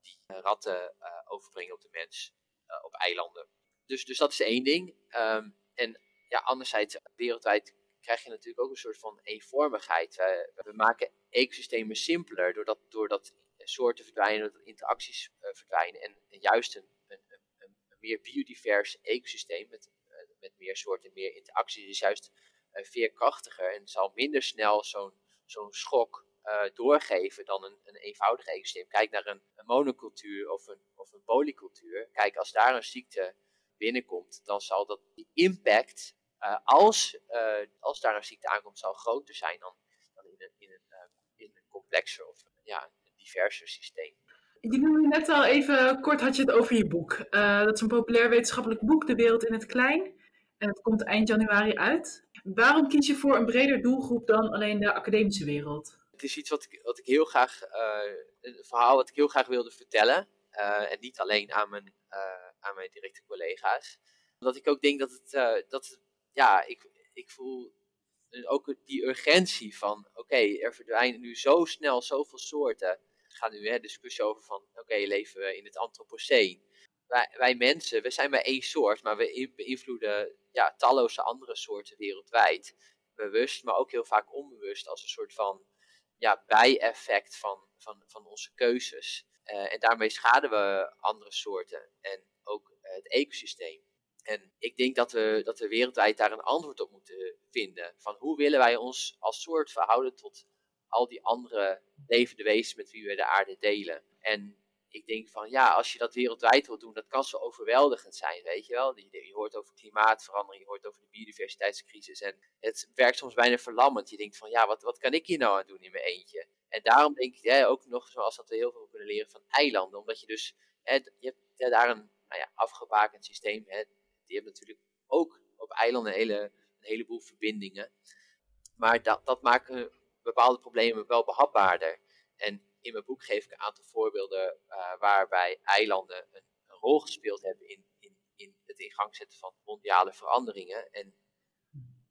die ratten overbrengen op de mens op eilanden. Dus, dus dat is één ding. Um, en ja, anderzijds, wereldwijd krijg je natuurlijk ook een soort van eenvormigheid. We, we maken ecosystemen simpeler doordat, doordat soorten verdwijnen, dat interacties uh, verdwijnen. En, juist een, een, een, meer biodivers ecosysteem met, uh, met meer soorten en meer interacties is juist uh, veerkrachtiger en zal minder snel zo'n zo'n schok doorgeven dan een, een eenvoudig ecosysteem. Kijk naar een, een monocultuur of een, of een polycultuur. Kijk, als daar een ziekte binnenkomt, dan zal dat die impact, als, als daar een ziekte aankomt, zal groter zijn dan, dan in, een, in, een, in een complexer of ja, diverser systeem. Je noemde net al even kort had je het over je boek. Uh, dat is een populair wetenschappelijk boek, De Wereld in het Klein. En het komt eind januari uit. Waarom kies je voor een breder doelgroep dan alleen de academische wereld? Het is iets wat ik, wat ik heel graag, uh, een verhaal wat ik heel graag wilde vertellen. Uh, en niet alleen aan mijn, aan mijn directe collega's. Omdat ik ook denk dat het, dat ja, ik, ik voel ook die urgentie van, oké, er verdwijnen nu zo snel zoveel soorten gaat nu een discussie over van, oké, leven we in het antropoceen? Wij, wij, mensen, we zijn maar één soort, maar we beïnvloeden ja, talloze andere soorten wereldwijd. Bewust, maar ook heel vaak onbewust, als een soort van ja, bijeffect van, van, van onze keuzes. Uh, en daarmee schaden we andere soorten en ook het ecosysteem. En ik denk dat we, dat we wereldwijd daar een antwoord op moeten vinden. Van hoe willen wij ons als soort verhouden tot al die andere levende wezens met wie we de aarde delen. En ik denk van ja, als je dat wereldwijd wil doen, dat kan zo overweldigend zijn, weet je wel. Je, je hoort over klimaatverandering, je hoort over de biodiversiteitscrisis en het werkt soms bijna verlammend. Je denkt van ja, wat, wat kan ik hier nou aan doen in mijn eentje? En daarom denk ik ja, ook nog zoals dat we heel veel kunnen leren van eilanden, omdat je dus, hè, je hebt daar een nou ja, afgebakend systeem, hè, die hebt natuurlijk ook op eilanden een, hele, een heleboel verbindingen. Maar dat, dat maakt bepaalde problemen wel behapbaarder. En in mijn boek geef ik een aantal voorbeelden uh, waarbij eilanden een, rol gespeeld hebben in, in, in het in gang zetten van mondiale veranderingen. En,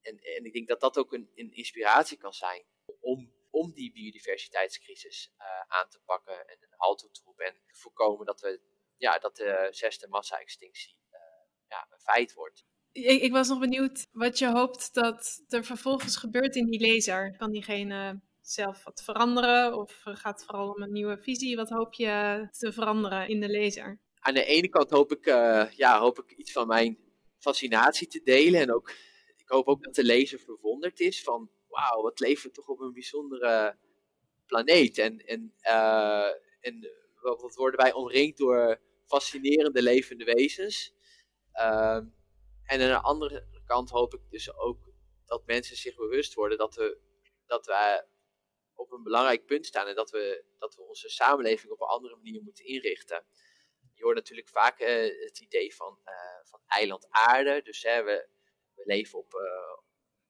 en, en ik denk dat dat ook een, een inspiratie kan zijn om, om die biodiversiteitscrisis uh, aan te pakken en een halt toe te roepen en voorkomen dat, we, ja, dat de zesde massa-extinctie uh, ja, een feit wordt. Ik, ik, was nog benieuwd wat je hoopt dat er vervolgens gebeurt in die lezer. Kan diegene zelf wat veranderen of gaat het vooral om een nieuwe visie? Wat hoop je te veranderen in de lezer? Aan de ene kant hoop ik, uh, ja, hoop ik iets van mijn fascinatie te delen. En ook, ik hoop ook dat de lezer verwonderd is van, wauw, wat leven we toch op een bijzondere planeet. En, en, uh, en wat worden wij omringd door fascinerende levende wezens. Ehm, en aan de andere kant hoop ik dus ook dat mensen zich bewust worden dat we, dat wij op een belangrijk punt staan en dat we, dat we onze samenleving op een andere manier moeten inrichten. Je hoort natuurlijk vaak uh, het idee van, uh, van eiland aarde. Dus hè, we, we leven op,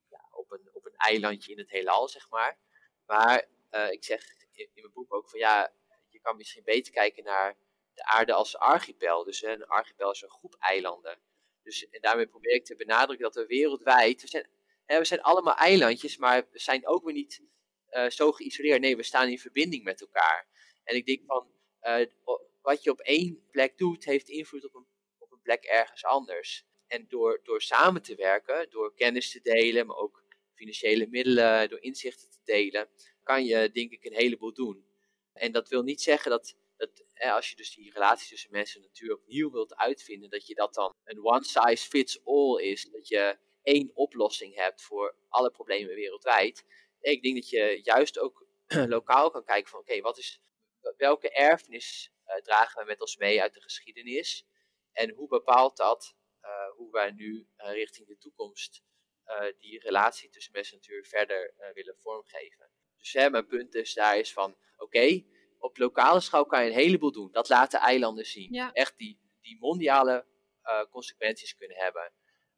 ja, op, een, op een eilandje in het heelal, zeg maar. Maar ik zeg in, mijn boek ook van ja, je kan misschien beter kijken naar de aarde als archipel. Dus een archipel is een groep eilanden. Dus, en daarmee probeer ik te benadrukken dat we wereldwijd, we zijn, hè, we zijn allemaal eilandjes, maar we zijn ook weer niet uh, zo geïsoleerd. Nee, we staan in verbinding met elkaar. En ik denk van, uh, wat je op één plek doet, heeft invloed op een, op een plek ergens anders. En door, door samen te werken, door kennis te delen, maar ook financiële middelen, door inzichten te delen, kan je denk ik een heleboel doen. En dat wil niet zeggen dat, dat als je dus die relatie tussen mensen en natuur opnieuw wilt uitvinden, dat je dat dan een one size fits all is. Dat je één oplossing hebt voor alle problemen wereldwijd. Ik denk dat je juist ook lokaal kan kijken van oké, wat is welke erfenis uh, dragen we met ons mee uit de geschiedenis? En hoe bepaalt dat uh, hoe wij nu uh, richting de toekomst die relatie tussen mens en natuur verder willen vormgeven? Dus hè, mijn punt is daar is van oké, op lokale schaal kan je een heleboel doen. Dat laten eilanden zien. Ja. Echt die, die mondiale consequenties kunnen hebben.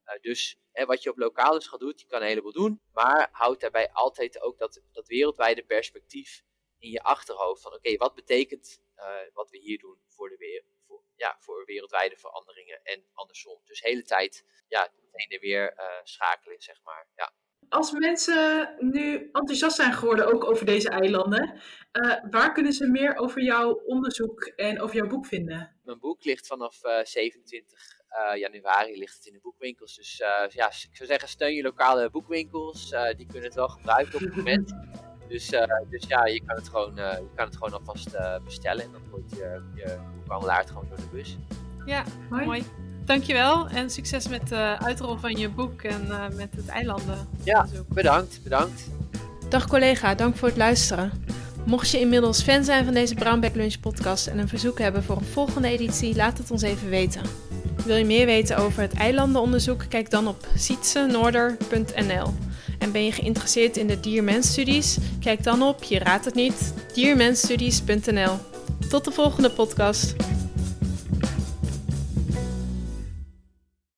Uh, dus hè, wat je op lokale schaal doet, je kan een heleboel doen, maar houd daarbij altijd ook dat, dat wereldwijde perspectief in je achterhoofd. Van oké, okay, wat betekent uh, wat we hier doen voor, de weer, voor, ja, voor wereldwijde veranderingen en andersom. Dus de hele tijd ja, heen en weer schakelen, zeg maar. Ja. Als mensen nu enthousiast zijn geworden ook over deze eilanden, uh, waar kunnen ze meer over jouw onderzoek en over jouw boek vinden? Mijn boek ligt vanaf 27 uh, januari ligt het in de boekwinkels. Dus uh, ja, ik zou zeggen, steun je lokale boekwinkels. Uh, die kunnen het wel gebruiken op het moment. Dus, dus ja, je kan het gewoon, je kan het gewoon alvast bestellen. En dan wordt je, je boekhandelaar het gewoon door de bus. Ja, mooi. mooi. Dankjewel en succes met de uitrol van je boek en met het eilanden. Ja, bedankt, bedankt. Dag collega, dank voor het luisteren. Mocht je inmiddels fan zijn van deze Brownback Lunch podcast en een verzoek hebben voor een volgende editie, laat het ons even weten. Wil je meer weten over het eilandenonderzoek? Kijk dan op sietsenoorder.nl. En ben je geïnteresseerd in de diermensstudies? Kijk dan op, je raadt het niet, diermensstudies.nl. Tot de volgende podcast.